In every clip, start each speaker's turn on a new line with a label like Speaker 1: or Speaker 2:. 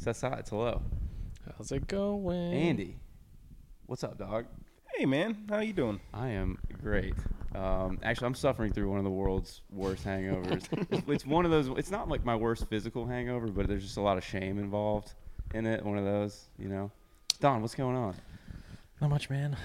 Speaker 1: pod. Seth Sides, hello.
Speaker 2: How's it going?
Speaker 1: Andy, what's up, dog?
Speaker 3: Hey man, how you doing?
Speaker 1: I am great. Um, actually, I'm suffering through one of the world's worst hangovers. it's, it's one of those. It's not like my worst physical hangover, but there's just a lot of shame involved in it. One of those, you know. Don, what's going on?
Speaker 2: Not much, man.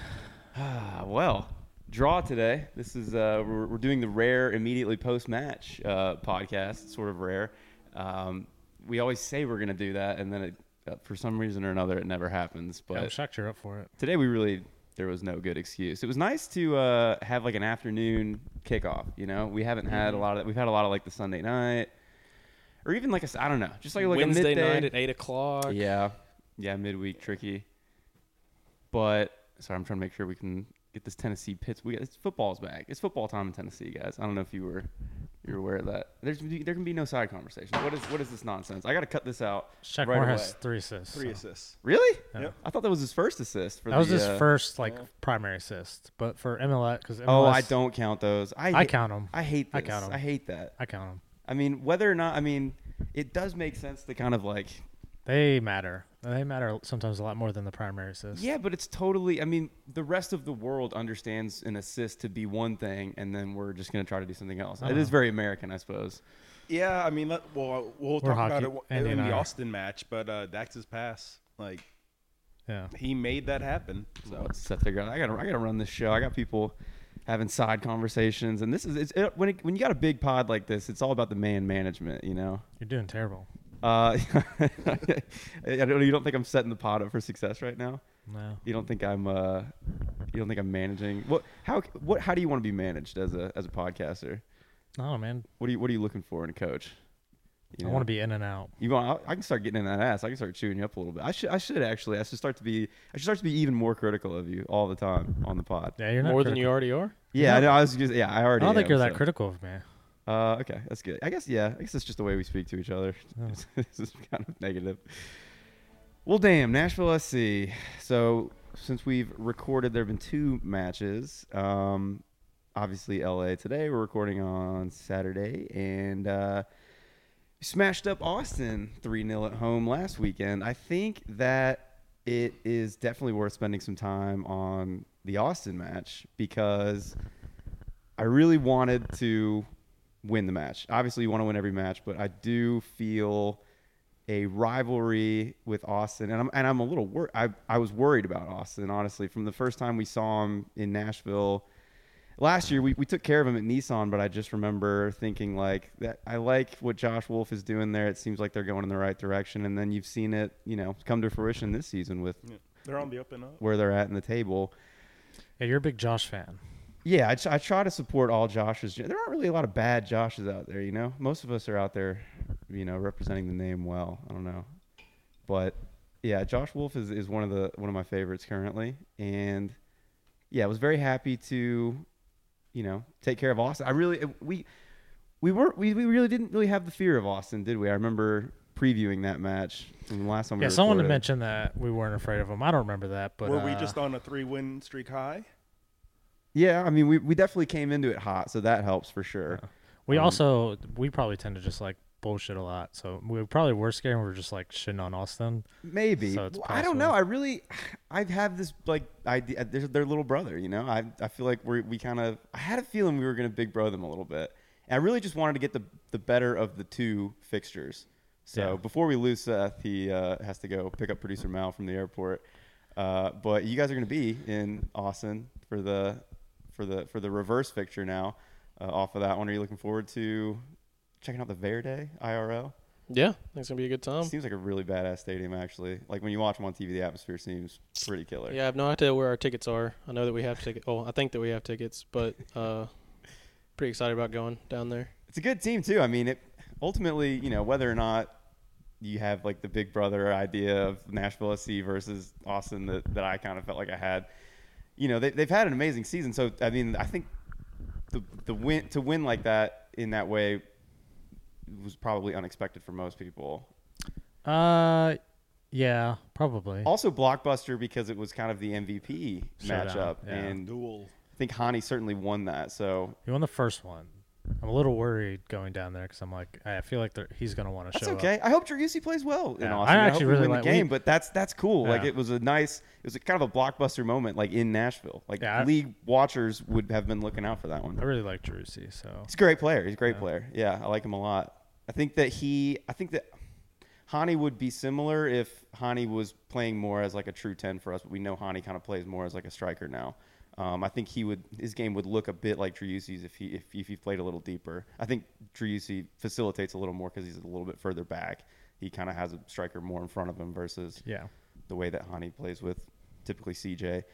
Speaker 1: Ah, well, draw today. This is uh, we're, we're doing the rare immediately post match uh, podcast. Sort of rare. Um, we always say we're going to do that, and then it, uh, for some reason or another, it never happens.
Speaker 2: Yeah, I'm
Speaker 1: But
Speaker 2: shocked you're up for it.
Speaker 1: today, we really there was no good excuse. It was nice to uh, have like an afternoon kickoff. You know, we haven't had a lot of. that. We've had a lot of like the Sunday night, or even like a s- I don't know, just like like
Speaker 2: Wednesday
Speaker 1: a midday
Speaker 2: night at eight o'clock.
Speaker 1: yeah, yeah, midweek tricky. But sorry, I'm trying to make sure we can get this Tennessee Pitts. We it's football's back. It's football time in Tennessee, guys. I don't know if you were you're aware of that. There's there can be no side conversation. What is what is this nonsense? I got to cut this out.
Speaker 2: Shaq
Speaker 1: right
Speaker 2: Moore
Speaker 1: away.
Speaker 2: has three assists.
Speaker 3: Three
Speaker 2: so-
Speaker 3: assists.
Speaker 1: Really?
Speaker 2: Yeah.
Speaker 3: Yep.
Speaker 1: I thought that was his first assist for
Speaker 2: That was his
Speaker 1: uh,
Speaker 2: first like
Speaker 3: yeah.
Speaker 2: primary assist, but for MLS because
Speaker 1: Oh, I don't count those. I
Speaker 2: I
Speaker 1: ha-
Speaker 2: count them.
Speaker 1: I hate
Speaker 2: I
Speaker 1: this.
Speaker 2: count 'em.
Speaker 1: I hate that.
Speaker 2: I count them.
Speaker 1: I mean, whether or not I mean, it does make sense to kind of like
Speaker 2: They matter. They matter sometimes a lot more than the primary assist.
Speaker 1: Yeah, but it's totally. I mean, the rest of the world understands an assist to be one thing, and then we're just going to try to do something else. It is
Speaker 2: Uh-huh.
Speaker 1: very American, I suppose.
Speaker 3: Yeah, I mean, let, well, we'll
Speaker 2: We're
Speaker 3: talk about
Speaker 2: hockey-
Speaker 3: it w-
Speaker 2: Andy
Speaker 3: in
Speaker 2: and
Speaker 3: the
Speaker 2: I.
Speaker 3: Austin match, but uh, Dax's pass, like
Speaker 2: Yeah.
Speaker 3: he made that happen.
Speaker 1: So
Speaker 3: So
Speaker 1: let's set figure out. I got to. I got to run this show. I got people having side conversations, and this is it's it, when it, when you got a big pod like this, it's all about the man management. You know.
Speaker 2: You're doing terrible.
Speaker 1: Uh, I don't, you don't think I'm setting the pot up for success right now?
Speaker 2: No.
Speaker 1: You don't think I'm uh, you don't think I'm managing? What how what how do you want to be managed as a as a podcaster?
Speaker 2: No, man.
Speaker 1: What are you what are you looking for in a coach? You
Speaker 2: I
Speaker 1: know?
Speaker 2: want to be in and out.
Speaker 1: You want? I I can start getting in that ass. I can start chewing you up a little bit. I should. I should actually. I should start to be. I should start to be even more critical of you all the time on the pod.
Speaker 2: Yeah, you're not
Speaker 4: More than you already are.
Speaker 1: Yeah,
Speaker 2: not-
Speaker 1: I know. I was just. Yeah, I already.
Speaker 2: I don't think you're that critical of me.
Speaker 1: Uh, okay, that's good. I guess. Yeah, I guess it's just the way we speak to each other.
Speaker 2: Oh.
Speaker 1: this is kind of negative. Well, damn, Nashville SC. So since we've recorded, there have been two matches. Um, obviously LA today. We're recording on Saturday, and uh, smashed up Austin 3 0 at home last weekend. I think that it is definitely worth spending some time on the Austin match because I really wanted to win the match. Obviously, you want to win every match, but I do feel a rivalry with Austin, and I'm and I'm a little worried. I I was worried about Austin honestly from the first time we saw him in Nashville last year. We we took care of him at Nissan, but I just remember thinking like that. I like what Josh Wolff is doing there. It seems like they're going in the right direction, and then you've seen it, you know, come to fruition this season with
Speaker 3: yeah, they're on the up and up.
Speaker 1: where they're at in the table.
Speaker 2: Yeah, you're a big Josh fan.
Speaker 1: Yeah, I, I try to support all Joshes. There aren't really a lot of bad Joshes out there, you know. Most of us are out there, you know, representing the name well. I don't know, but yeah, Josh Wolff is, is one of the one of my favorites currently, and yeah, I was very happy to, you know, take care of Austin. I really we we weren't we, we really didn't really have the fear of Austin, did we? I remember previewing that match from the last time.
Speaker 2: Yeah,
Speaker 1: we
Speaker 2: someone had
Speaker 1: recorded.
Speaker 2: mentioned that we weren't afraid of him. I don't remember that, but
Speaker 3: Were we
Speaker 2: uh,
Speaker 3: just on a three-win streak high?
Speaker 1: Yeah, I mean, we, we definitely came into it hot, so that helps for sure.
Speaker 2: We
Speaker 1: Um,
Speaker 2: also we probably tend to just like bullshit a lot, so we probably were scared. and We were just like shitting on Austin.
Speaker 1: Maybe.
Speaker 2: So it's
Speaker 1: Well, I don't know. I really, I have this like idea. They're their little brother, you know. I I feel like we we kind of. I had a feeling we were gonna big bro them a little bit. And I really just wanted to get the the better of the two fixtures. So
Speaker 2: Yeah.
Speaker 1: before we lose Seth, he uh, has to go pick up producer Mal from the airport. Uh, but you guys are gonna be in Austin for the for the for the reverse fixture now. Uh, off of that one, are you looking forward to checking out the Verde IRL?
Speaker 4: Yeah, I think it's gonna be a good time.
Speaker 1: Seems like a really badass stadium, actually. Like when you watch them on TV, the atmosphere seems pretty killer.
Speaker 4: Yeah, I have no idea where our tickets are. I know that we have tickets. Oh, I think that we have tickets, but uh, pretty excited about going down there.
Speaker 1: It's a good team too. I mean, it ultimately, you know, whether or not you have like the big brother idea of Nashville SC versus Austin that, that I kind of felt like I had, you know, they, they've had an amazing season. So I mean, I think the the win to win like that in that way was probably unexpected for most people.
Speaker 2: Uh, yeah, probably.
Speaker 1: Also, blockbuster because it was kind of the MVP
Speaker 2: Showdown,
Speaker 1: matchup,
Speaker 2: yeah.
Speaker 1: and
Speaker 3: Duel.
Speaker 1: I think Hany certainly won that. So
Speaker 2: He won the first one. I'm a little worried going down there because I'm like, I feel like he's gonna want to
Speaker 1: That's
Speaker 2: show
Speaker 1: okay.
Speaker 2: up.
Speaker 1: I hope Driussi plays well in
Speaker 2: Yeah,
Speaker 1: Austin.
Speaker 2: I
Speaker 1: I,
Speaker 2: actually really
Speaker 1: win
Speaker 2: like-
Speaker 1: the
Speaker 2: we-
Speaker 1: game, but that's that's cool. Like it was a nice, it was a kind of a blockbuster moment, like in Nashville. Like
Speaker 2: Yeah, I-
Speaker 1: league watchers would have been looking out for that one.
Speaker 2: I really like Jersey, so
Speaker 1: He's a great player. He's a great
Speaker 2: Yeah.
Speaker 1: player. Yeah, I like him a lot. I think that he, I think that Hany would be similar if Hany was playing more as like a true 10 for us, but we know Hany kind of plays more as like a striker now. Um, I think he would, his game would look a bit like Driussi's if he, if, if he played a little deeper. I think Driussi facilitates a little more because he's a little bit further back. He kind of has a striker more in front of him versus
Speaker 2: yeah.
Speaker 1: the way that Hany plays with typically CJ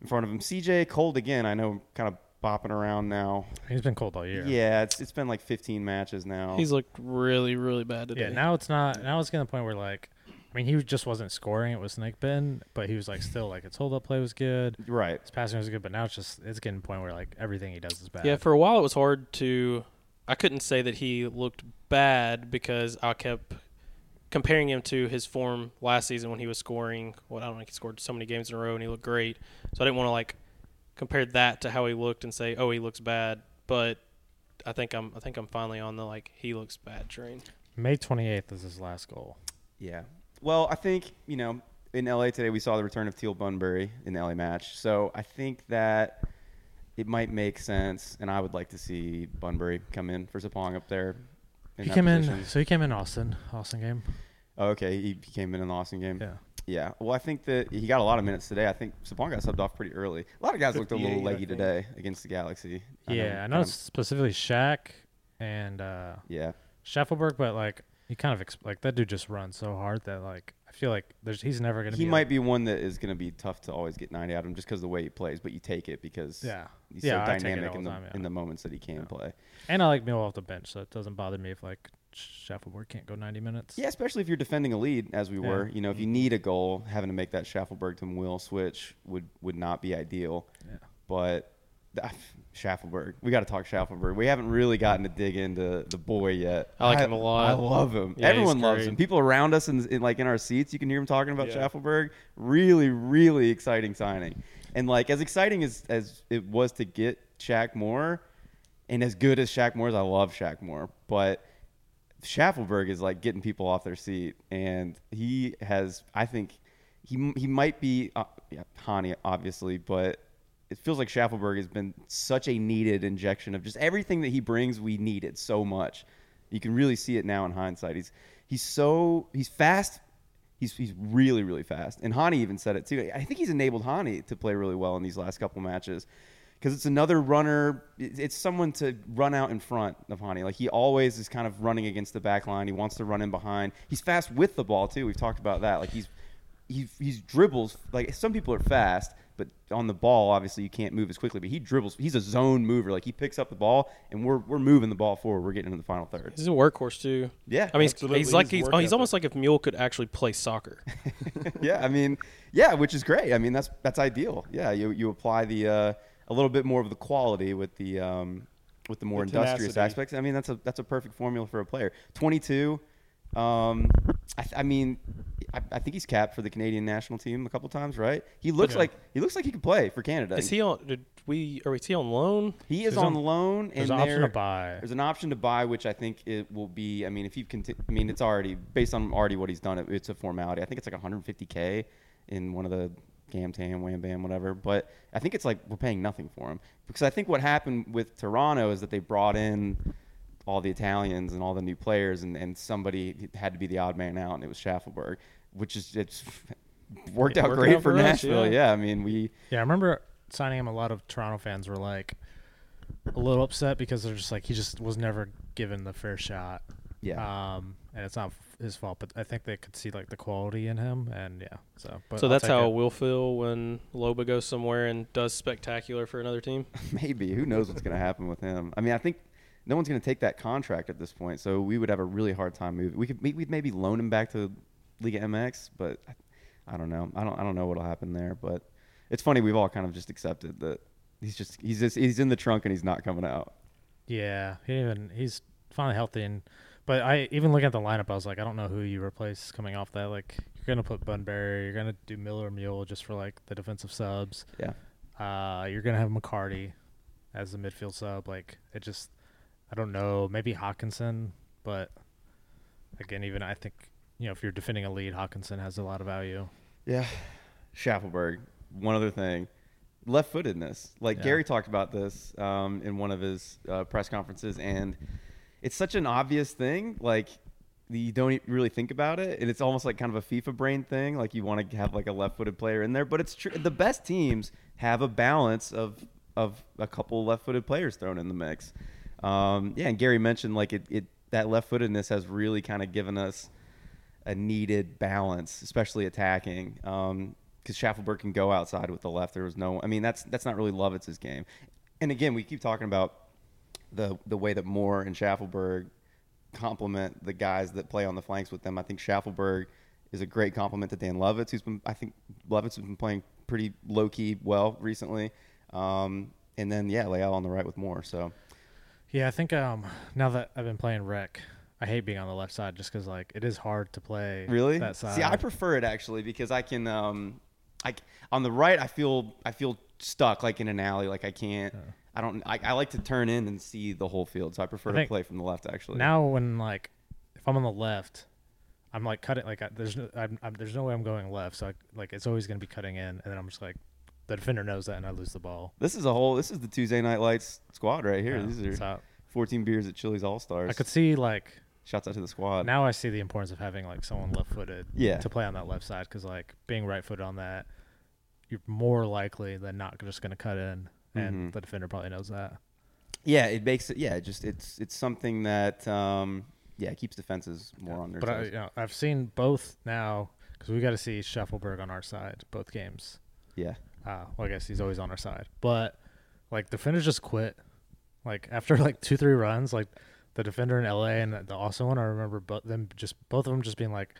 Speaker 1: in front of him. CJ cold again. I know kind of bopping around now.
Speaker 2: He's been cold all year.
Speaker 1: Yeah, it's it's been like 15 matches now.
Speaker 4: He's looked really, really bad today.
Speaker 2: Yeah, now it's not. Now it's getting to the point where like, I mean, he just wasn't scoring. It was Snake Ben, but he was like still like his hold up play was good.
Speaker 1: right.
Speaker 2: His passing was good, but now it's just it's getting to the point where like everything he does is bad.
Speaker 4: Yeah, for a while it was hard to. I couldn't say that he looked bad because I kept comparing him to his form last season when he was scoring. Well, I don't know, he scored so many games in a row and he looked great. So I didn't want to like compare that to how he looked and say, "Oh, he looks bad." But I think I'm I think I'm finally on the like he looks bad train.
Speaker 2: May 28th is his last goal.
Speaker 1: Yeah. Well, I think you know in LA today we saw the return of Teal Bunbury in the LA match, so I think that it might make sense, and I would like to see Bunbury come in for Sapong up there. In
Speaker 2: he came
Speaker 1: position.
Speaker 2: in. So he came in Austin. Austin game.
Speaker 1: Oh, okay, he he came in in the Austin game.
Speaker 2: Yeah.
Speaker 1: Yeah. Well, I think that he got a lot of minutes today. I think Sapong got subbed off pretty early. A lot of guys looked a little
Speaker 3: 58,
Speaker 1: leggy
Speaker 3: think.
Speaker 1: today against the Galaxy.
Speaker 2: yeah, I
Speaker 1: kind
Speaker 2: know specifically Shaq and uh
Speaker 1: yeah.
Speaker 2: Shaffelburg, but like he kind of ex- like that dude just runs so hard that like I feel like there's he's never gonna be
Speaker 1: He
Speaker 2: be.
Speaker 1: might be one that is going to be tough to always get 90 out of him just because the way he plays, but you take it because
Speaker 2: yeah,
Speaker 1: he's
Speaker 2: Yeah,
Speaker 1: so
Speaker 2: I take it
Speaker 1: dynamic in
Speaker 2: the time, yeah.
Speaker 1: in the moments that he can
Speaker 2: Yeah.
Speaker 1: play.
Speaker 2: and I like Mill off the bench, so it doesn't bother me if like Shaffelburg can't go 90 minutes.
Speaker 1: Yeah, especially if you're defending a lead, as we were. You know, if you mm-hmm. need a goal, having to make that Shaffelburg to Will switch would would not be ideal.
Speaker 2: Yeah.
Speaker 1: But Shaffelburg, we got to talk Shaffelburg. We haven't really gotten to dig into the boy yet.
Speaker 4: I like him a lot.
Speaker 1: I love him.
Speaker 4: Yeah,
Speaker 1: Everyone loves him. People around us, in, in like in our seats, you can hear him talking about
Speaker 3: Yeah.
Speaker 1: Shaffelburg. Really, really exciting signing. And like as exciting as as it was to get Shaq Moore, and as good as Shaq Moore is, I love Shaq Moore, but Shaffelburg is like getting people off their seat, and he has. I think he he might be uh, yeah, Hany obviously, but it feels like Shaffelburg has been such a needed injection of just everything that he brings. We needed so much. You can really see it now in hindsight. He's he's so he's fast. He's he's really really fast, and Hany even said it too. I think he's enabled Hany to play really well in these last couple matches because it's another runner. It's someone to run out in front of Hany. Like he always is kind of running against the back line. He wants to run in behind. He's fast with the ball too. We've talked about that. Like he's he he's dribbles. Like some people are fast, but on the ball, obviously you can't move as quickly. But he dribbles. He's a zone mover. Like he picks up the ball and we're we're moving the ball forward. We're getting into the final third.
Speaker 4: He's a workhorse too.
Speaker 1: Yeah,
Speaker 4: I mean, he's,
Speaker 3: Absolutely.
Speaker 4: he's like
Speaker 3: His
Speaker 4: he's, oh, he's almost like if Muyl could actually play soccer.
Speaker 1: yeah, I mean, yeah, which is great. I mean, that's that's ideal. Yeah, you you apply the uh, a little bit more of the quality with the um, with the more
Speaker 3: The
Speaker 1: industrious
Speaker 3: tenacity.
Speaker 1: aspects. I mean, that's a that's a perfect formula for a player. Twenty two. Um, I, th- I mean, I, I think he's capped for the Canadian national team a couple times, right? He looks
Speaker 2: Yeah.
Speaker 1: like he looks like he could play for Canada.
Speaker 4: Is he on? Did we? Or is he on loan?
Speaker 1: He is
Speaker 2: There's
Speaker 1: on
Speaker 2: an-
Speaker 1: loan, and
Speaker 2: There's an option
Speaker 1: there-
Speaker 2: to buy.
Speaker 1: There's an option to buy, which I think it will be. I mean, if you conti- I mean, it's already based on already what he's done. It, it's a formality. I think it's like 150k in one of the Gam Tam, Wham Bam, whatever. But I think it's like we're paying nothing for him because I think what happened with Toronto is that they brought in all the Italians and all the new players, and, and somebody had to be the odd man out, and it was Shaffelburg, which is it's worked
Speaker 4: Yeah,
Speaker 1: out
Speaker 4: working
Speaker 1: great
Speaker 4: out
Speaker 1: for
Speaker 4: for us,
Speaker 1: Nashville.
Speaker 4: yeah.
Speaker 1: yeah, I mean we
Speaker 2: Yeah, I remember signing him. A lot of Toronto fans were like a little upset because they're just like he just was never given the fair shot.
Speaker 1: yeah.
Speaker 2: Um, and it's not his fault, but I think they could see like the quality in him, and yeah. So, but
Speaker 4: so
Speaker 2: I'll
Speaker 4: that's how
Speaker 2: it.
Speaker 4: it will feel when Loba goes somewhere and does spectacular for another team.
Speaker 1: Maybe. Who knows what's going to happen with him? I mean, I think no one's going to take that contract at this point, so we would have a really hard time moving. We could we- we'd maybe loan him back to Liga MX, but I, I don't know. I don't I don't know what'll happen there, but it's funny we've all kind of just accepted that he's just he's just he's in the trunk and he's not coming out.
Speaker 2: Yeah, he even he's finally healthy, and but I even looking at the lineup, I was like, I don't know who you replace coming off that. Like, you're gonna put Bunbury, you're gonna do Miller Muyl just for like the defensive subs.
Speaker 1: Yeah.
Speaker 2: Uh, you're gonna have McCarty as the midfield sub. Like, it just I don't know, maybe Hawkinson, but again, even I think you know if you're defending a lead, Hawkinson has a lot of value.
Speaker 1: Yeah. Shaffelburg. One other thing. Left footedness. Like
Speaker 2: Yeah.
Speaker 1: Gary talked about this um, in one of his uh, press conferences, and it's such an obvious thing. Like, you don't really think about it, and it's almost like kind of a FIFA brain thing. Like, you want to have like a left footed player in there, but it's true. The best teams have a balance of, of a couple left footed players thrown in the mix. Um, yeah, and Gary mentioned like it, it that left footedness has really kind of given us a needed balance, especially attacking. Um, because Shaffelburg can go outside with the left. There was no, I mean, that's that's not really Lovitz's game. And again, we keep talking about the the way that Moore and Shaffelburg complement the guys that play on the flanks with them. I think Shaffelburg is a great compliment to Dan Lovitz, who's been, I think, Lovitz has been playing pretty low key well recently. Um, and then yeah, Leal on the right with Moore. So
Speaker 2: Yeah, I think um now that I've been playing rec, I hate being on the left side just because like it is hard to play
Speaker 1: Really?
Speaker 2: that side.
Speaker 1: See, I prefer it actually because I can. Um, I on the right, I feel I feel stuck like in an alley. Like I can't. I don't. I, I like to turn in and see the whole field, so I prefer
Speaker 2: I
Speaker 1: to play from the left. Actually,
Speaker 2: now when like if I'm on the left, I'm like cutting like I, there's no I'm, I'm, there's no way I'm going left, so I, like it's always gonna be cutting in, and then I'm just like the defender knows that, and I lose the ball.
Speaker 1: this is a whole. This is the Tuesday Night Lights squad right here.
Speaker 2: Yeah,
Speaker 1: These are
Speaker 2: so
Speaker 1: 14 beers at Chili's All Stars.
Speaker 2: I could see like
Speaker 1: Shouts out to the squad.
Speaker 2: now I see the importance of having like someone left-footed
Speaker 1: Yeah.
Speaker 2: to play on that left side because like being right-footed on that, you're more likely than not just gonna cut in, and
Speaker 1: Mhm.
Speaker 2: the defender probably knows that.
Speaker 1: yeah, it makes it. Yeah, it just it's it's something that um yeah it keeps defenses more on their
Speaker 2: But I, you know, I've seen both now because we got to see Shaffelburg on our side both games.
Speaker 1: yeah.
Speaker 2: Uh, well, I guess he's always on our side, but like the defenders just quit. Like after like two three runs, like the defender in LA and the Austin one, I remember both them just both of them just being like,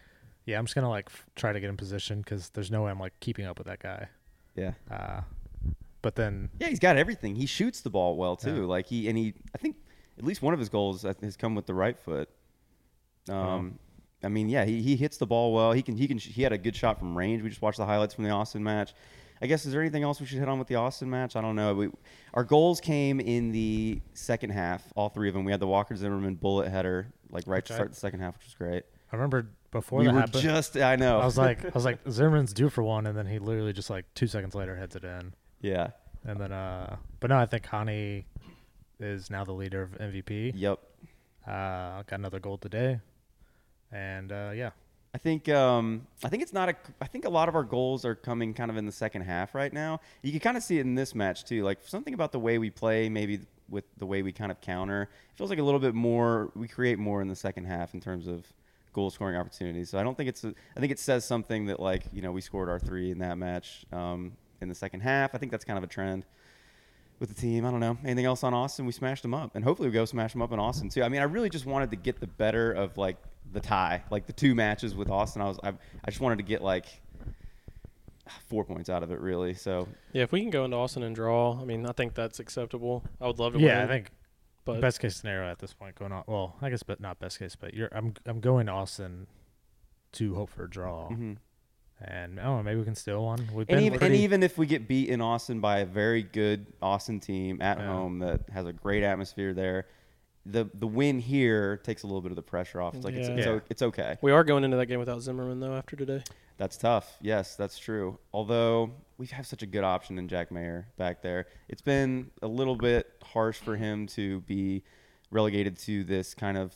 Speaker 2: "Yeah, I'm just gonna like f- try to get in position because there's no way I'm like keeping up with that guy."
Speaker 1: Yeah.
Speaker 2: Uh, but then
Speaker 1: Yeah, he's got everything. He shoots the ball well too.
Speaker 2: Yeah.
Speaker 1: Like he and he, I think at least one of his goals has come with the right foot. Um, I mean, yeah, he, he hits the ball well. He can he can he had a good shot from range. We just watched the highlights from the Austin match. I guess is there anything else we should hit on with the Austin match? I don't know. We, our goals came in the second half, all three of them. We had the Walker Zimmerman bullet header, like right
Speaker 2: Which
Speaker 1: to
Speaker 2: I-
Speaker 1: start the second half, which was great.
Speaker 2: I remember before
Speaker 1: we
Speaker 2: that
Speaker 1: were
Speaker 2: happened,
Speaker 1: just, I know.
Speaker 2: I was like, I was like, Zimmerman's due for one, and then he literally just like two seconds later heads it in.
Speaker 1: yeah,
Speaker 2: And then, uh, but no, I think Hany is now the leader of MVP.
Speaker 1: yep.
Speaker 2: Uh, got another goal today, and uh, yeah,
Speaker 1: I think um, I think it's not a. I think a lot of our goals are coming kind of in the second half right now. You can kind of see it in this match too. Like something about the way we play, maybe with the way we kind of counter, it feels like a little bit more. We create more in the second half in terms of goal scoring opportunities. So I don't think it's. A, I think it says something that like you know we scored our three in that match um, in the second half. I think that's kind of a trend with the team. I don't know. Anything else on Austin? We smashed them up, and hopefully we go smash them up in Austin too. I mean, I really just wanted to get the better of like the tie, like the two matches with Austin. I was, I, I just wanted to get like four points out of it, really. So
Speaker 4: Yeah, if we can go into Austin and draw, I mean, I think that's acceptable. I would love to
Speaker 2: yeah,
Speaker 4: win.
Speaker 2: I think
Speaker 4: but
Speaker 2: best case scenario at this point going on. Well, I guess, but not best case. But you're, I'm, I'm going to Austin to hope for a draw,
Speaker 1: mhm.
Speaker 2: and I don't know, maybe we can steal one. We've
Speaker 1: and
Speaker 2: been
Speaker 1: even, and even if we get beat in Austin by a very good Austin team at
Speaker 2: Yeah.
Speaker 1: home that has a great atmosphere there. The, the win here takes a little bit of the pressure off. It's like it's,
Speaker 4: Yeah.
Speaker 1: it's,
Speaker 2: Yeah.
Speaker 1: o- it's okay.
Speaker 4: we are going into that game without Zimmerman though after today.
Speaker 1: That's tough. Yes, that's true. Although we have such a good option in Jack Maher back there, it's been a little bit harsh for him to be relegated to this kind of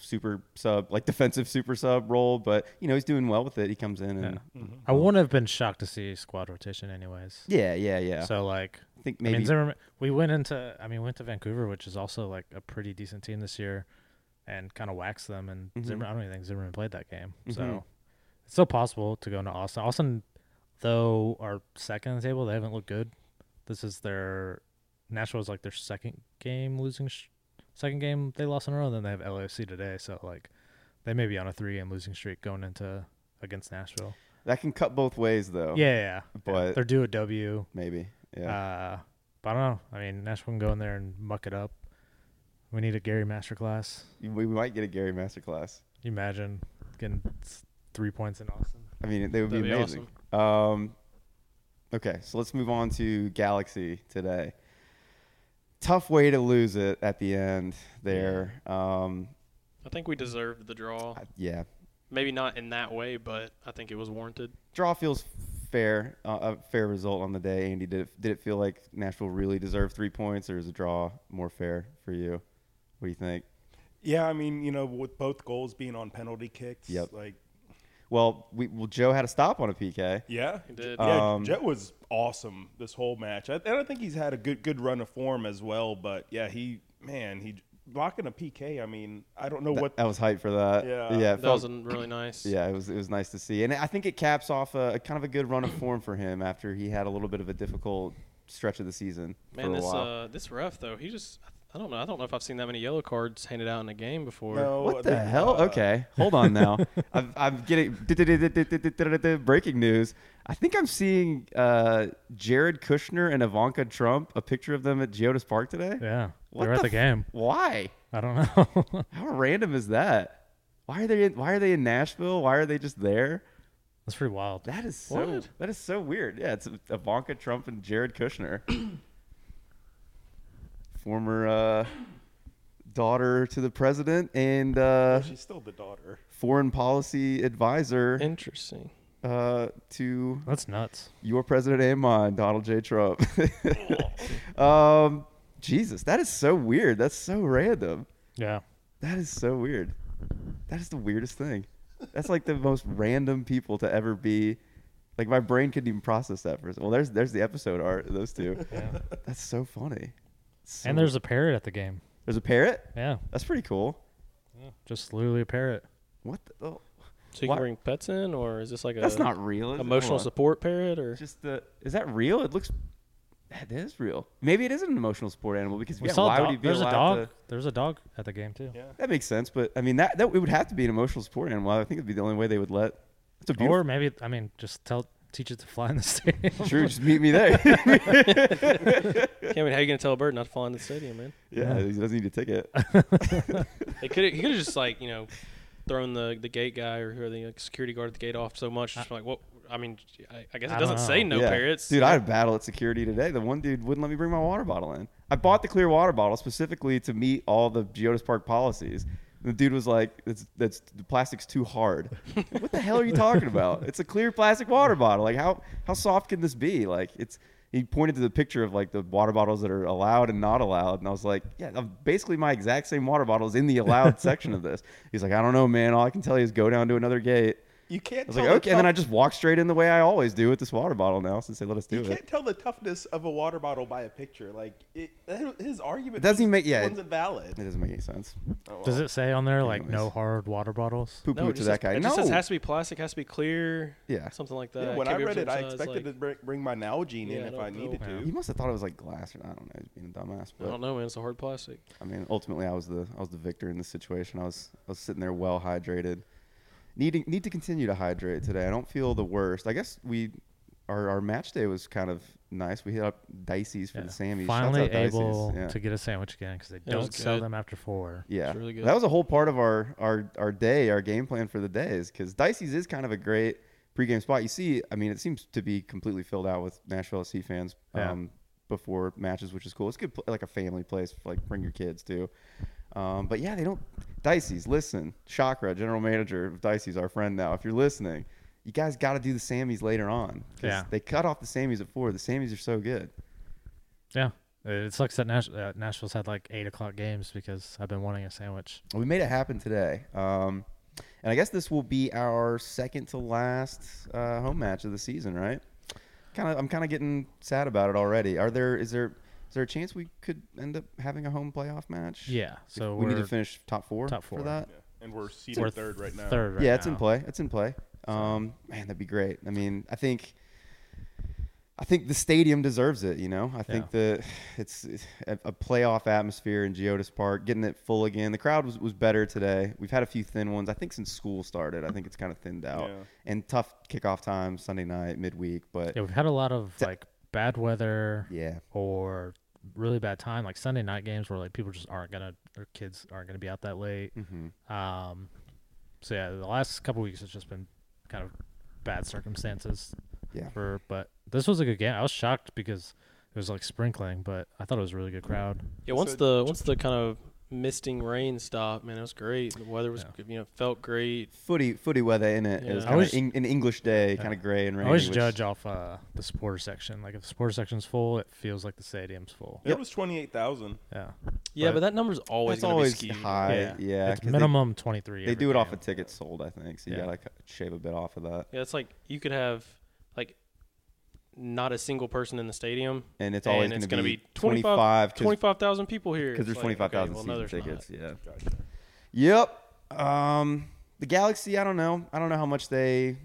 Speaker 1: super sub, like defensive super sub role. But you know he's doing well with it. He comes in and mm-hmm.
Speaker 2: I wouldn't have been shocked to see squad rotation anyways.
Speaker 1: yeah, yeah, yeah.
Speaker 2: So like,
Speaker 1: I think
Speaker 2: I mean, Zimmerman. We went into, I mean, went to Vancouver, which is also like a pretty decent team this year, and kind of waxed them. And
Speaker 1: Mhm.
Speaker 2: Zimmerman, I don't even think Zimmerman played that game,
Speaker 1: Mhm.
Speaker 2: so it's still possible to go into Austin. Austin, though, are second on the table. They haven't looked good. This is their Nashville is like their second game losing, sh- second game they lost in a row. And then they have LAFC today, so like they may be on a three game losing streak going into against Nashville.
Speaker 1: that can cut both ways though.
Speaker 2: Yeah, yeah, yeah.
Speaker 1: But-
Speaker 2: they're due a W.
Speaker 1: maybe. Yeah.
Speaker 2: Uh, but I don't know. I mean, Nashville can go in there and muck it up. We need a Gary masterclass.
Speaker 1: we, we might get a Gary masterclass.
Speaker 2: Can you imagine getting three points in Austin?
Speaker 1: I mean, they would be
Speaker 4: That'd be
Speaker 1: amazing. Um, okay, so let's move on to Galaxy today. tough way to lose it at the end there. Um,
Speaker 4: I think we deserved the draw.
Speaker 1: I- yeah,
Speaker 4: Maybe not in that way, but I think it was warranted.
Speaker 1: draw feels fair, uh, a fair result on the day. Andy, did it, did it feel like Nashville really deserved three points, or is a draw more fair for you? What do you think?
Speaker 3: Yeah, I mean, you know, with both goals being on penalty kicks.
Speaker 1: Yep.
Speaker 3: Like,
Speaker 1: Well, we well Joe had a stop on a PK.
Speaker 3: yeah,
Speaker 4: He did.
Speaker 3: Yeah,
Speaker 1: Um,
Speaker 3: Jet was awesome this whole match. I, and I think he's had a good good run of form as well. But yeah, he man, he blocking a PK. I mean, I don't know
Speaker 1: That,
Speaker 3: what.
Speaker 1: I was hyped for that.
Speaker 3: Yeah.
Speaker 1: yeah, it
Speaker 4: That
Speaker 1: felt-
Speaker 4: was really nice.
Speaker 1: Yeah, it was it was nice to see, and I think it caps off a, a kind of a good run of form for him after he had a little bit of a difficult stretch of the season
Speaker 4: Man,
Speaker 1: for a
Speaker 4: this
Speaker 1: while.
Speaker 4: uh, this ref though, he just I don't know. I don't know if I've seen that many yellow cards handed out in a game before.
Speaker 3: No,
Speaker 1: what the
Speaker 3: they-
Speaker 1: hell?
Speaker 3: uh,
Speaker 1: Okay, hold on now. I'm, I'm getting breaking news. I think I'm seeing uh, Jared Kushner and Ivanka Trump a picture of them at Geodis Park today.
Speaker 2: Yeah,
Speaker 1: What
Speaker 2: they were at
Speaker 1: the
Speaker 2: the
Speaker 1: f-
Speaker 2: game.
Speaker 1: Why?
Speaker 2: I don't know.
Speaker 1: How random is that? Why are they? In, why are they in Nashville? Why are they just there?
Speaker 2: That's pretty wild.
Speaker 1: That is so.
Speaker 4: What?
Speaker 1: That is so weird. Yeah, it's Ivanka Trump and Jared Kushner, former uh, daughter to the president and uh,
Speaker 3: She's still the daughter.
Speaker 1: foreign policy advisor
Speaker 4: Interesting.
Speaker 1: uh, to
Speaker 2: That's nuts.
Speaker 1: your president and mine, Donald J. Trump. um, Jesus, that is so weird. That's so random.
Speaker 2: Yeah.
Speaker 1: That is so weird. That is the weirdest thing. That's like the most random people to ever be. Like my brain couldn't even process that First, Well, there's there's the episode art. Those two.
Speaker 2: Yeah.
Speaker 1: That's so funny. So-
Speaker 2: and there's a parrot at the game.
Speaker 1: there's a parrot.
Speaker 2: Yeah.
Speaker 1: That's pretty cool.
Speaker 2: Just literally a parrot.
Speaker 1: What? The, oh,
Speaker 4: So you
Speaker 1: Why-
Speaker 4: can bring pets in, or is this like a
Speaker 1: that's not real.
Speaker 4: emotional support parrot, or
Speaker 1: Just the. Is that real? It looks. That is real. Maybe it is an emotional support animal because
Speaker 2: We
Speaker 1: yeah,
Speaker 2: saw
Speaker 1: why
Speaker 2: a
Speaker 1: would
Speaker 2: dog.
Speaker 1: he be
Speaker 2: There's a dog.
Speaker 1: to?
Speaker 2: There's a dog at the game too.
Speaker 3: Yeah.
Speaker 1: That makes sense, but I mean that that it would have to be an emotional support animal. I think it'd be the only way they would let. It's a beautiful.
Speaker 2: Or maybe I mean just tell teach it to fly in the stadium.
Speaker 1: True, just meet me there.
Speaker 4: I mean, how you gonna tell a bird not to fly in the stadium, man?
Speaker 1: yeah,
Speaker 2: Yeah.
Speaker 1: he doesn't need a ticket.
Speaker 4: They could he could have just like you know thrown the the gate guy or who are the like, security guard at the gate off so much. Just like what? I mean, I, I guess it
Speaker 2: I
Speaker 4: doesn't say no
Speaker 1: Yeah.
Speaker 4: parrots.
Speaker 1: Dude, I had a battle at security today. The one dude wouldn't let me bring my water bottle in. I bought the clear water bottle specifically to meet all the Geodis Park policies. The dude was like, "It's that's the plastic's too hard." what the hell are you talking about? It's a clear plastic water bottle. Like how how soft can this be? Like it's. He pointed to the picture of like the water bottles that are allowed and not allowed, and I was like, "Yeah, uh, basically my exact same water bottle is in the allowed section of this." He's like, "I don't know, man. All I can tell you is go down to another gate."
Speaker 3: You can't.
Speaker 1: I was
Speaker 3: tell
Speaker 1: like,
Speaker 3: the
Speaker 1: "Okay," and then I just walked straight in the way I always do with this water bottle now, since they let us do
Speaker 3: You
Speaker 1: it.
Speaker 3: You can't tell the toughness of a water bottle by a picture. Like it, his argument
Speaker 1: It doesn't even make- yeah,
Speaker 3: wasn't valid.
Speaker 1: It doesn't make any sense.
Speaker 3: Oh,
Speaker 2: Does it say on there like
Speaker 1: Anyways.
Speaker 2: no hard water bottles?
Speaker 1: Poo
Speaker 4: no,
Speaker 1: poo
Speaker 4: it
Speaker 1: to
Speaker 4: just
Speaker 1: that
Speaker 4: says,
Speaker 1: guy.
Speaker 4: It
Speaker 1: no.
Speaker 4: just says has to be plastic, has to be clear,
Speaker 1: yeah.
Speaker 4: something like that.
Speaker 3: Yeah, when
Speaker 4: Can't
Speaker 3: I read it, I expected
Speaker 4: like-
Speaker 3: to bring, bring my Nalgene
Speaker 4: Yeah,
Speaker 3: in
Speaker 4: I
Speaker 3: if
Speaker 4: don't
Speaker 3: I needed
Speaker 4: know.
Speaker 3: to.
Speaker 1: He must have thought it was like glass, or I don't know. He's being a dumbass.
Speaker 4: I don't know, man. It's a hard plastic.
Speaker 1: I mean, ultimately, I was the I was the victor in this situation. I was I was sitting there well hydrated. Needing need to continue to hydrate today. I don't feel the worst. I guess we our our match day was kind of nice. We hit up Dicey's for
Speaker 2: Yeah.
Speaker 1: the Sammys.
Speaker 2: Finally
Speaker 1: out
Speaker 2: able
Speaker 1: Yeah.
Speaker 2: to get a sandwich again because they
Speaker 4: it
Speaker 2: don't sell
Speaker 4: good.
Speaker 2: them after four.
Speaker 1: Yeah,
Speaker 4: really good.
Speaker 1: that was a whole part of our our our day, our game plan for the day is because Dicey's is kind of a great pregame spot. You see, I mean, it seems to be completely filled out with Nashville SC fans
Speaker 2: Yeah.
Speaker 1: um, before matches, which is cool. It's good, like a family place, for, like bring your kids to. Um, but yeah, they don't. Dicey's, listen, Chakra, general manager of Dicey's, our friend now. If you're listening, you guys got to do the Sammys later on.
Speaker 2: Yeah.
Speaker 1: they cut off the Sammys at four. The Sammys are so good.
Speaker 2: Yeah, it sucks that Nash- uh, Nashville's had like eight o'clock games because I've been wanting a sandwich.
Speaker 1: We made it happen today. Um, and I guess this will be our second to last uh, home match of the season, right? Kind of, I'm kind of getting sad about it already. Are there? Is there? Is there a chance we could end up having a home playoff match?
Speaker 2: Yeah, so
Speaker 1: we need to finish top four.
Speaker 2: top four for
Speaker 1: that.
Speaker 3: Yeah. And we're seated
Speaker 2: we're
Speaker 3: third right now.
Speaker 2: Third right
Speaker 1: yeah, it's in play. It's in play. Um, man, that'd be great. I mean, I think, I think the stadium deserves it. You know, I think that it's, it's a, a playoff atmosphere in Geodis Park, getting it full again. The crowd was, was better today. We've had a few thin ones. I think since school started, I think it's kind of thinned out.
Speaker 3: Yeah.
Speaker 1: And tough kickoff time Sunday night, midweek. But
Speaker 2: Yeah, we've had a lot of
Speaker 1: T-
Speaker 2: like bad weather
Speaker 1: yeah,
Speaker 2: or really bad time, like Sunday night games where like people just aren't gonna, their kids aren't gonna be out that late.
Speaker 1: hmm
Speaker 2: Um, so yeah, the last couple weeks it's just been kind of bad circumstances
Speaker 1: yeah,
Speaker 2: for, but this was a good game. I was shocked because it was like sprinkling, but I thought it was a really good crowd.
Speaker 4: Yeah, once
Speaker 3: So-
Speaker 4: the once the kind of misting rain stop, man, it was great. The weather was,
Speaker 2: Yeah.
Speaker 4: you know, felt great.
Speaker 1: Footy, footy weather in it. It was
Speaker 4: Yeah.
Speaker 2: I
Speaker 1: kind
Speaker 2: was-
Speaker 1: of an English day,
Speaker 2: Yeah.
Speaker 1: kind of gray and
Speaker 2: I always judge off uh, the supporter section. Like if the supporter section's full, it feels like the stadium's full.
Speaker 3: It
Speaker 1: Yep.
Speaker 3: was twenty eight thousand.
Speaker 2: Yeah,
Speaker 4: Yeah,
Speaker 2: But-
Speaker 4: but, that number's always
Speaker 1: It's
Speaker 4: going be
Speaker 1: always high.
Speaker 2: Yeah.
Speaker 1: Yeah,
Speaker 2: it's
Speaker 1: 'cause
Speaker 2: minimum twenty three.
Speaker 1: They, do it off of tickets sold, I think. So you
Speaker 2: Yeah.
Speaker 1: gotta c- shave a bit off of that,
Speaker 4: Yeah, it's like you could have like not a single person in the stadium.
Speaker 1: and it's always going to be
Speaker 4: be 25
Speaker 1: 25 because
Speaker 4: 25,000 people here.
Speaker 1: Because
Speaker 4: there's like,
Speaker 1: 25,000
Speaker 4: okay, well,
Speaker 1: season tickets.
Speaker 4: not.
Speaker 1: Yeah. Yep. Um, the Galaxy. I don't know. I don't know how much they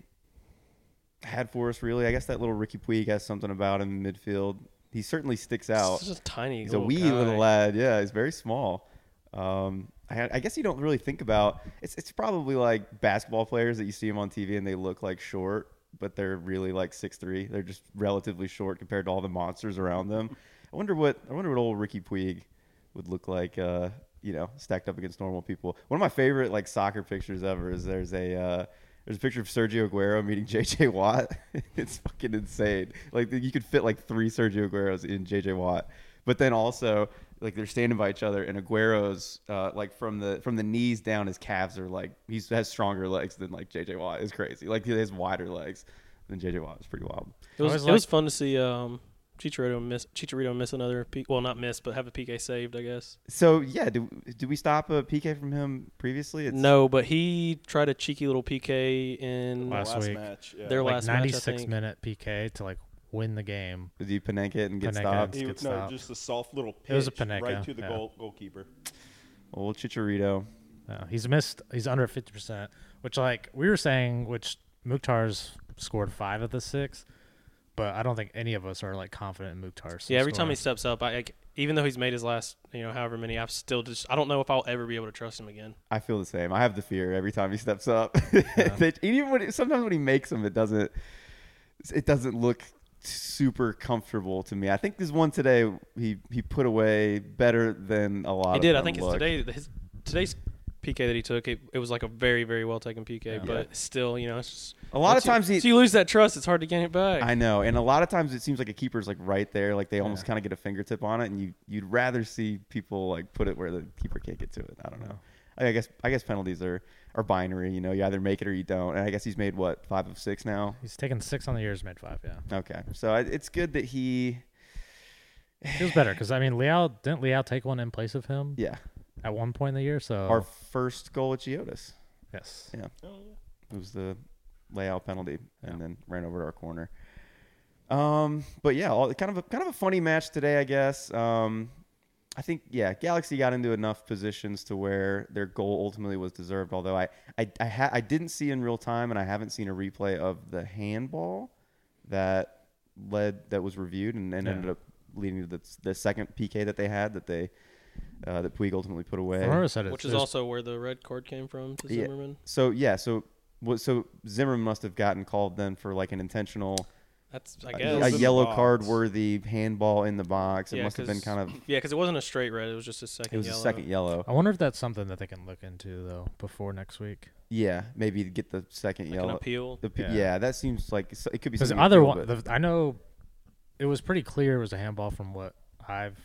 Speaker 1: had for us. Really, I guess that little Riqui Puig has something about him in midfield. He certainly sticks out.
Speaker 4: It's just a tiny.
Speaker 1: He's a wee
Speaker 4: guy.
Speaker 1: little lad. Yeah, he's very small. Um, I, I guess you don't really think about it's. It's probably like basketball players that you see them on TV and they look like short, but they're really like six three. They're just relatively short compared to all the monsters around them. I wonder what I wonder what old Riqui Puig would look like. Uh, you know, stacked up against normal people. One of my favorite like soccer pictures ever is there's a. Uh, there's a picture of Sergio Aguero meeting JJ Watt. it's fucking insane. Like you could fit like three Sergio Agueros in JJ Watt. But then also like they're standing by each other and Aguero's uh, like from the from the knees down his calves are like he has stronger legs than like JJ Watt. It's crazy. Like he has wider legs than JJ Watt. It's pretty wild.
Speaker 4: It was,
Speaker 2: always
Speaker 4: it was fun to see um, Chicharito miss Chicharito miss another P- well not miss but have a PK saved I guess.
Speaker 1: So yeah, do do we stop a PK from him previously? It's,
Speaker 4: No, but he tried a cheeky little PK in
Speaker 2: Last
Speaker 3: last
Speaker 2: week.
Speaker 3: match. Yeah.
Speaker 4: Their
Speaker 2: like
Speaker 4: last match, I
Speaker 2: ninety six
Speaker 4: think.
Speaker 2: minute PK to like win the game.
Speaker 1: Did he Panenka it and get
Speaker 2: Panenka
Speaker 1: stopped?
Speaker 2: it.
Speaker 3: He-
Speaker 2: Good
Speaker 3: no,
Speaker 2: stop.
Speaker 3: just a soft little pitch
Speaker 2: It was a Panenka,
Speaker 3: right to the
Speaker 2: yeah.
Speaker 3: goal goalkeeper.
Speaker 1: Old Chicharito.
Speaker 2: Uh, he's missed. He's under fifty percent, which like we were saying, which Mukhtar's scored five of the six, but I don't think any of us are like confident in Mukhtar.
Speaker 4: Yeah, every time he steps up, I like, even though he's made his last, you know, however many, I'm still just I don't know if I'll ever be able to trust him again.
Speaker 1: I feel the same. I have the fear every time he steps up. That- even when sometimes when he makes them, it doesn't. It doesn't look super comfortable to me. I think this one today he he put away better than a lot.
Speaker 4: He did. I think it's today. His today's PK that he took, it, it was like a very very well taken PK,
Speaker 2: Yeah.
Speaker 4: but still, you know, it's just
Speaker 1: A lot of
Speaker 4: once you-
Speaker 1: times he.
Speaker 4: once you lose that trust, it's hard to gain it back.
Speaker 1: I know, and a lot of times it seems like a keeper's like right there, like they almost kind of get a fingertip on it, and you you'd rather see people like put it where the keeper can't get to it. I don't know. I guess I guess penalties are are binary. You know, you either make it or you don't. And I guess he's made what five of six now.
Speaker 2: He's taken six on the years, made five. Yeah,
Speaker 1: Okay, so I, it's good that he.
Speaker 2: feels better because I mean, Leal didn't Leal take one in place of him
Speaker 1: Yeah,
Speaker 2: at one point in the year. So
Speaker 1: our first goal at Geodis.
Speaker 2: yes,
Speaker 1: Yeah,
Speaker 3: Oh,
Speaker 1: it was the layout penalty, and
Speaker 2: Yeah.
Speaker 1: then ran over to our corner. Um, but yeah, all, kind of a kind of a funny match today, I guess. Um, I think yeah, Galaxy got into enough positions to where their goal ultimately was deserved. Although I I I, ha- I didn't see in real time, and I haven't seen a replay of the handball that led that was reviewed and, and
Speaker 2: Yeah.
Speaker 1: ended up leading to the, the second PK that they had that they uh, that Puig ultimately put away.
Speaker 2: Said
Speaker 4: which is also where the red card came from to
Speaker 1: Yeah.
Speaker 4: Zimmerman.
Speaker 1: So yeah, so? So Zimmerman must have gotten called then for like an intentional,
Speaker 4: That's I
Speaker 1: a-
Speaker 4: guess.
Speaker 1: a,
Speaker 3: in the
Speaker 1: yellow card worthy handball in the box. It
Speaker 4: Yeah,
Speaker 1: must have been
Speaker 4: 'cause-
Speaker 1: kind of.
Speaker 4: Yeah, because it wasn't a straight red; it was just a second.
Speaker 1: It was
Speaker 4: yellow.
Speaker 1: a second yellow.
Speaker 2: I wonder if that's something that they can look into though before next week.
Speaker 1: Yeah, maybe to get the second
Speaker 4: like an
Speaker 1: yellow.
Speaker 4: appeal.
Speaker 1: The, p-
Speaker 2: Yeah.
Speaker 1: yeah. that seems like it's- it could be
Speaker 2: Because
Speaker 1: something.
Speaker 2: other
Speaker 1: to
Speaker 2: one,
Speaker 1: but-
Speaker 2: the, I know it was pretty clear it was a handball from what I've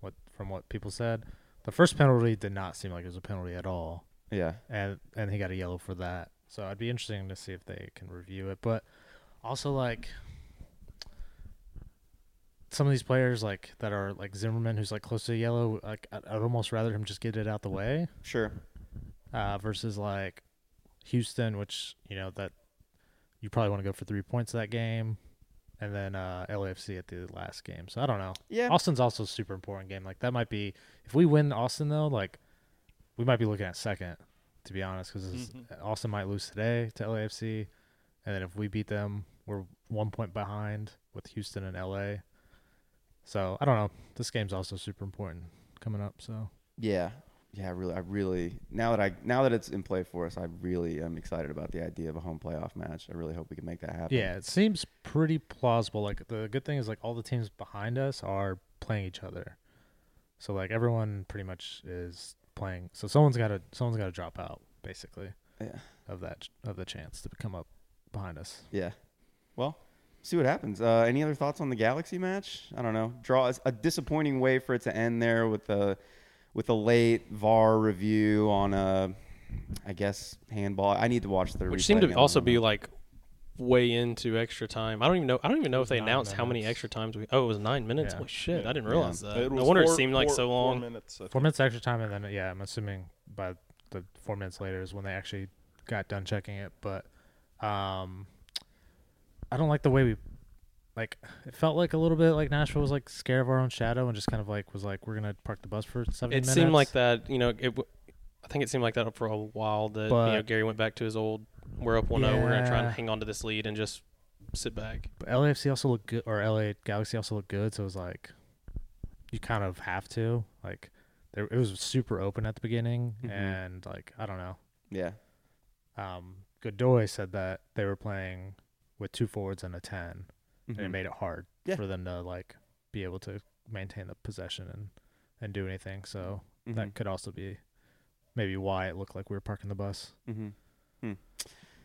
Speaker 2: what from what people said. The first penalty did not seem like it was a penalty at all,
Speaker 1: yeah,
Speaker 2: and and he got a yellow for that. So I'd be interesting to see if they can review it. But also like some of these players like that are like Zimmerman, who's like close to yellow. Like I'd, I'd almost rather him just get it out the way
Speaker 1: sure.
Speaker 2: uh, versus like Houston, which you know that you probably want to go for three points that game, and then uh, LAFC at the last game. So I don't know.
Speaker 1: Yeah,
Speaker 2: Austin's also a super important game. Like that might be if we win Austin though, like we might be looking at second. To be honest, because
Speaker 3: Mhm.
Speaker 2: Austin might lose today to LAFC, and then if we beat them, we're one point behind with Houston and LA. So I don't know. This game's also super important coming up. So
Speaker 1: yeah, yeah. I really, I really. Now that I now that it's in play for us, I really am excited about the idea of a home playoff match. I really hope we can make that happen.
Speaker 2: Yeah, it seems pretty plausible. Like the good thing is like all the teams behind us are playing each other. So like everyone pretty much is playing. So someone's got to someone's got to drop out basically
Speaker 1: yeah.
Speaker 2: of that of the chance to come up behind us.
Speaker 1: Yeah. Well, see what happens. Uh, any other thoughts on the Galaxy match? I don't know. Draw a disappointing way for it to end there with a with a late VAR review on a, I guess handball. I need to watch the.
Speaker 4: Which
Speaker 1: replay
Speaker 4: seemed to also be like way into extra time. I don't even know. I don't even know if they
Speaker 2: nine
Speaker 4: announced how many extra times we. Oh, it was nine minutes.
Speaker 2: Yeah.
Speaker 4: Holy shit!
Speaker 3: Yeah.
Speaker 4: I didn't
Speaker 1: Yeah.
Speaker 4: realize that.
Speaker 3: It
Speaker 4: no wonder
Speaker 3: four-
Speaker 4: it seemed like
Speaker 3: four-
Speaker 4: so
Speaker 3: four
Speaker 4: long.
Speaker 3: minutes,
Speaker 2: Four minutes extra time, and then yeah, I'm assuming by the four minutes later is when they actually got done checking it. But um, I don't like the way we like. It felt like a little bit like Nashville was like scared of our own shadow and just kind of like was like we're gonna park the bus for seventy
Speaker 4: It
Speaker 2: minutes.
Speaker 4: seemed like that. You know, it. w- I think it seemed like that for a while. That you know, Gary went back to his old. We're up one 0 We're gonna try and hang on to this lead and just sit back.
Speaker 2: But LAFC also looked good, or LA Galaxy also looked good. So it was like, you kind of have to like, there it was super open at the beginning,
Speaker 1: Mhm.
Speaker 2: and like I don't know.
Speaker 1: Yeah.
Speaker 2: Um, Godoy said that they were playing with two forwards and a 10 and it
Speaker 1: Mhm.
Speaker 2: made it hard
Speaker 1: Yeah.
Speaker 2: for them to like be able to maintain the possession and and do anything. So
Speaker 1: Mhm.
Speaker 2: that could also be maybe why it looked like we were parking the bus.
Speaker 1: Mm-hmm. Hmm.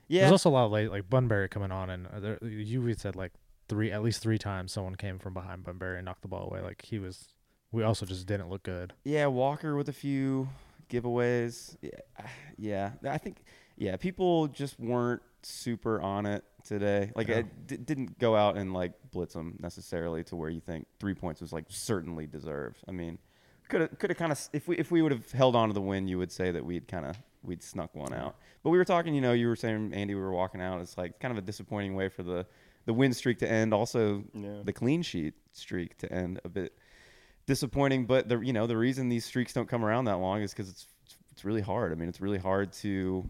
Speaker 2: There's also a lot of late like Bunbury coming on, and uh, there, you said like three at least three times someone came from behind Bunbury and knocked the ball away. Like he was, we also just didn't look good.
Speaker 1: Yeah, Walker with a few giveaways. Yeah, yeah. I think yeah, people just weren't super on it today. Like
Speaker 2: Yeah.
Speaker 1: it didn't go out and like blitz them necessarily to where you think three points was like certainly deserved. I mean, could have could have kind of if we if we would have held on to the win, you would say that we'd kind of we'd snuck one out. But we were talking, you know, you were saying Andy, we were walking out. It's like kind of a disappointing way for the the win streak to end. Also,
Speaker 3: Yeah.
Speaker 1: the clean sheet streak to end a bit disappointing. But the you know the reason these streaks don't come around that long is because it's it's really hard. I mean, it's really hard to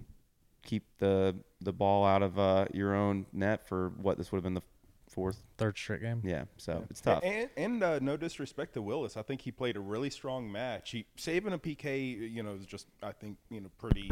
Speaker 1: keep the the ball out of uh, your own net for what this would have been the fourth.
Speaker 2: Third straight game.
Speaker 1: Yeah, so it's tough.
Speaker 3: And, and uh, no disrespect to Willis, I think he played a really strong match. He saving a PK, you know, is just I think you know pretty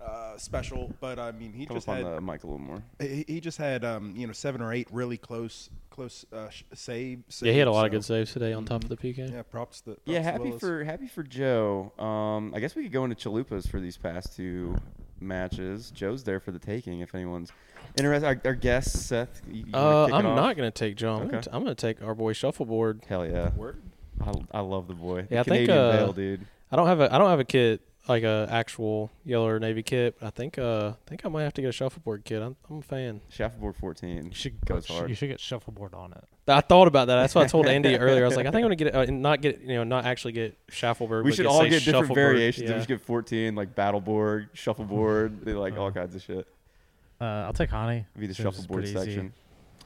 Speaker 3: uh, special. But I mean, he
Speaker 1: Come
Speaker 3: just
Speaker 1: up on
Speaker 3: had
Speaker 1: the mic a little more.
Speaker 3: he, he just had um, you know seven or eight really close close uh, sh- save.
Speaker 4: Yeah, he had a
Speaker 3: saves,
Speaker 4: lot of good saves today on top of the PK.
Speaker 3: Yeah, props to
Speaker 1: Yeah,
Speaker 3: props to
Speaker 1: happy
Speaker 3: Willis.
Speaker 1: for happy for Joe. Um, I guess we could go into Chalupas for these past two matches. Joe's there for the taking. If anyone's interested, our, our guest Seth. You, you
Speaker 4: Uh, I'm not gonna take Joe. I'm, gonna
Speaker 1: Okay.
Speaker 4: t- I'm gonna take our boy Shuffleboard.
Speaker 1: Hell yeah,
Speaker 3: Word.
Speaker 1: I, I love the boy. The
Speaker 4: Yeah, I think,
Speaker 1: Canadian
Speaker 4: uh,
Speaker 1: Bale, dude.
Speaker 4: I don't have a I don't have a kit like a actual yellow or navy kit. I think uh I think I might have to get a shuffleboard kit. I'm I'm a fan.
Speaker 1: Shuffleboard 14
Speaker 2: You should
Speaker 1: goes
Speaker 2: sh-
Speaker 1: hard.
Speaker 2: You should get shuffleboard on it.
Speaker 4: I thought about that. That's what I told Andy earlier. I was like, I think I'm gonna get it, uh, and not get you know not actually get Shuffleboard.
Speaker 1: we should
Speaker 4: get,
Speaker 1: all
Speaker 4: say
Speaker 1: get different variations.
Speaker 4: Yeah.
Speaker 1: We should get 14, like battleboard, shuffleboard, they like all
Speaker 2: Uh,
Speaker 1: kinds of shit.
Speaker 2: Uh, I'll take Hany.
Speaker 1: Be the
Speaker 2: Seems
Speaker 1: shuffleboard
Speaker 2: pretty easy.
Speaker 1: section.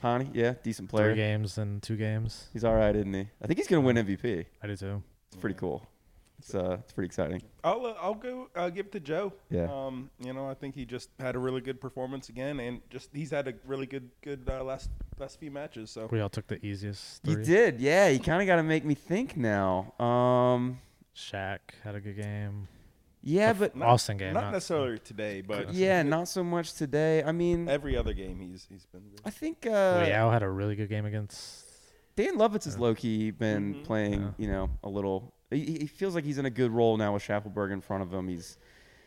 Speaker 1: Hany, yeah, decent player.
Speaker 2: Three games and two games.
Speaker 1: He's all right, isn't he? I think he's gonna win MVP.
Speaker 2: I do too.
Speaker 1: It's pretty cool. It's uh, it's pretty exciting.
Speaker 3: I'll uh, I'll go uh, give it to Joe.
Speaker 1: Yeah.
Speaker 3: Um, you know, I think he just had a really good performance again, and just he's had a really good good uh, last last few matches. So
Speaker 2: We all took the easiest
Speaker 1: You did, yeah. You kind of got to make me think now. Um,
Speaker 2: Shaq had a good game.
Speaker 1: yeah, but
Speaker 3: not,
Speaker 2: Austin game,
Speaker 3: not,
Speaker 2: not-
Speaker 3: necessarily today, but
Speaker 1: yeah, not so much today. I mean,
Speaker 3: every other game he's he's been good.
Speaker 1: I think uh,
Speaker 2: Leal had a really good game against.
Speaker 1: Dan Lovitz has
Speaker 2: Yeah.
Speaker 1: low key been
Speaker 3: Mhm.
Speaker 1: playing,
Speaker 2: Yeah.
Speaker 1: you know, a little. He, he feels like he's in a good role now with Shaffelburg in front of him. He's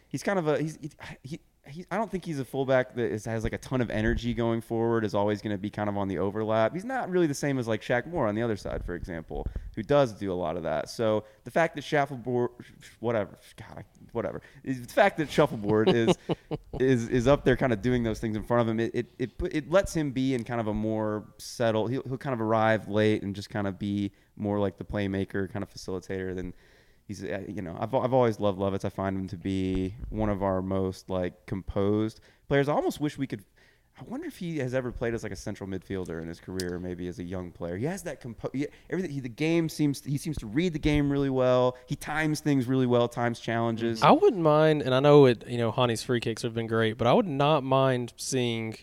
Speaker 1: he's kind of a he's he. he he, I don't think he's a fullback that is, has like a ton of energy going forward. Is always going to be kind of on the overlap. He's not really the same as like Shaq Moore on the other side, for example, who does do a lot of that. So the fact that Shuffleboard, whatever, God, whatever, the fact that Shuffleboard is is is up there, kind of doing those things in front of him. It it it, it lets him be in kind of a more settled. He'll, he'll kind of arrive late and just kind of be more like the playmaker, kind of facilitator than he's uh, you know I've I've always loved Lovitz. I find him to be one of our most like composed players. I almost wish we could. I wonder if he has ever played as like a central midfielder in his career, maybe as a young player. He has that compo- he, everything. He, the game seems he seems to read the game really well. He times things really well. Times challenges.
Speaker 4: I wouldn't mind, and I know it. You know, Hany's free kicks have been great, but I would not mind seeing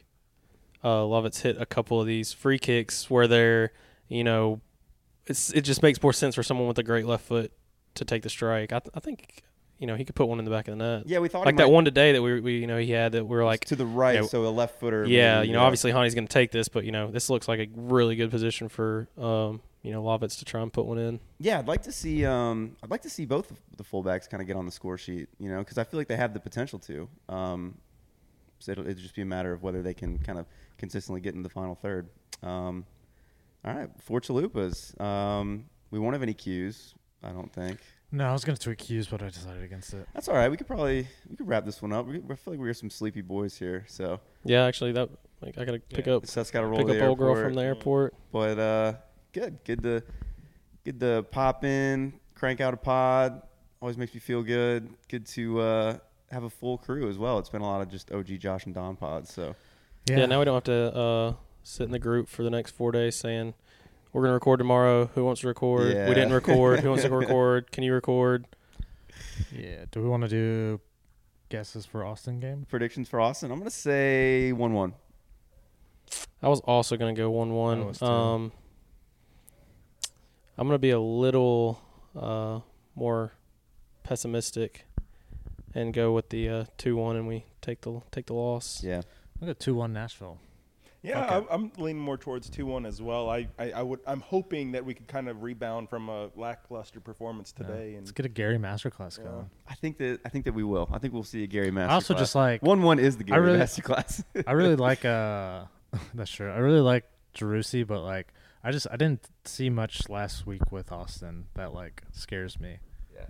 Speaker 4: uh, Lovitz hit a couple of these free kicks where they're, you know, it's it just makes more sense for someone with a great left foot to take the strike. I, th- I think, you know, he could put one in the back of the net.
Speaker 1: yeah, we thought
Speaker 4: like that
Speaker 1: might-
Speaker 4: one today that we, we you know he had that we are like
Speaker 1: to the right,
Speaker 4: you know,
Speaker 1: so a left footer.
Speaker 4: yeah you know obviously Hany's going to take this but you know this looks like a really good position for um you know Lovitz to try and put one in
Speaker 1: Yeah, I'd like to see. Um, I'd like to see both of the fullbacks kind of get on the score sheet. You know, because I feel like they have the potential to. Um, so it'll, it'll just be a matter of whether they can kind of consistently get in the final third. Um, all right, for Chalupas. Um, we won't have any cues, I don't think.
Speaker 2: No, I was gonna tweak cues, but I decided against it.
Speaker 1: That's all right. We could probably we could wrap this one up. We, I feel like we're some sleepy boys here, so
Speaker 4: Yeah, actually, that like I gotta pick
Speaker 2: Yeah.
Speaker 4: up
Speaker 1: Seth's got to roll
Speaker 4: pick up
Speaker 1: the
Speaker 4: old girl from the airport.
Speaker 1: But uh, good, good to good to pop in, crank out a pod. Always makes me feel good. Good to uh, have a full crew as well. It's been a lot of just OG Josh and Don pods. So
Speaker 4: Yeah. now we don't have to uh, sit in the group for the next four days saying we're gonna record tomorrow. Who wants to record?
Speaker 1: Yeah.
Speaker 4: We didn't record. Who wants to record? Can you record?
Speaker 2: Yeah. Do we want to do guesses for Austin game?
Speaker 1: predictions for Austin. I'm gonna say one-one.
Speaker 4: I was also gonna go one one. Um, I'm gonna be a little uh, more pessimistic and go with the uh, two one, and we take the take the loss.
Speaker 1: Yeah.
Speaker 2: Look at two one Nashville.
Speaker 3: Yeah,
Speaker 2: Okay.
Speaker 3: I'm, I'm leaning more towards two one as well. I, I, I would I'm hoping that we could kind of rebound from a lackluster performance
Speaker 2: Yeah.
Speaker 3: today.
Speaker 2: Let's
Speaker 3: And
Speaker 2: get a Gary masterclass
Speaker 3: Yeah.
Speaker 2: going.
Speaker 1: I think that I think that we will. I think we'll see a Gary masterclass.
Speaker 2: I also just like
Speaker 1: one-one is the
Speaker 2: I
Speaker 1: Gary
Speaker 2: really-
Speaker 1: masterclass.
Speaker 2: I really like uh that's true. I really like Driussi, but like I just I didn't see much last week with Austin that like scares me.
Speaker 1: yeah.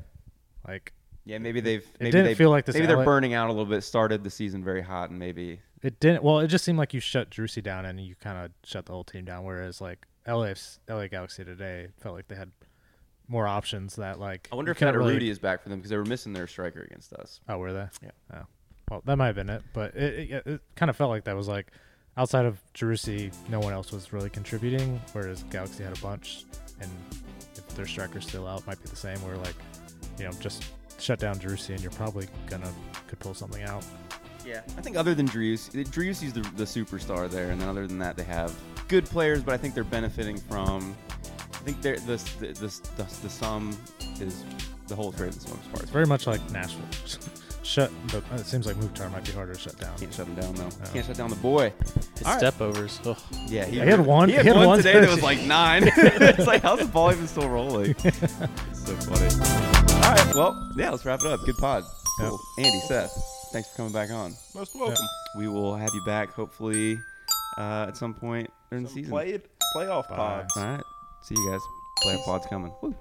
Speaker 2: Like
Speaker 1: Yeah, maybe they've
Speaker 2: it
Speaker 1: maybe
Speaker 2: didn't
Speaker 1: they
Speaker 2: feel like this.
Speaker 1: maybe they're
Speaker 2: LA
Speaker 1: burning out a little bit. Started the season very hot, and maybe
Speaker 2: It didn't. Well, it just seemed like you shut Driussi down and you kind of shut the whole team down. Whereas like LA LA Galaxy today felt like they had more options. That like
Speaker 1: I wonder if Matt
Speaker 2: really-
Speaker 1: Rudy is back for them because they were missing their striker against us.
Speaker 2: Oh, were they?
Speaker 1: Yeah.
Speaker 2: Oh, well, that might have been it, but it, it, it kind of felt like that was like outside of Driussi, no one else was really contributing. Whereas Galaxy had a bunch, and if their striker's still out, might be the same. Where like, you know, just shut down Driussi, and you're probably gonna could pull something out.
Speaker 1: Yeah, I think other than Drews, Driussi's the, the superstar there, and then other than that, they have good players, but I think they're benefiting from. I think they're the the the, the, the sum is the whole trade the sum
Speaker 2: It's
Speaker 1: parts.
Speaker 2: very much like Nashville. shut, but uh, it seems like Mukhtar might be harder to shut down.
Speaker 1: Can't shut him down though.
Speaker 2: No.
Speaker 1: Can't shut down the boy.
Speaker 4: His
Speaker 1: All right.
Speaker 4: step overs. Ugh.
Speaker 1: Yeah,
Speaker 2: He had one-
Speaker 1: He had,
Speaker 2: he had
Speaker 1: one,
Speaker 2: one
Speaker 1: today that was like nine. it's like how's the ball even still rolling? It's so funny. All right, well, yeah, let's wrap it up. Good pod.
Speaker 2: Yeah.
Speaker 1: Cool. Andy, Seth, thanks for coming back on.
Speaker 3: most welcome.
Speaker 1: We will have you back hopefully uh, at some point during the season.
Speaker 3: play, playoff
Speaker 2: Bye.
Speaker 3: pods.
Speaker 1: All right. See you guys. Player pod's coming. Woo.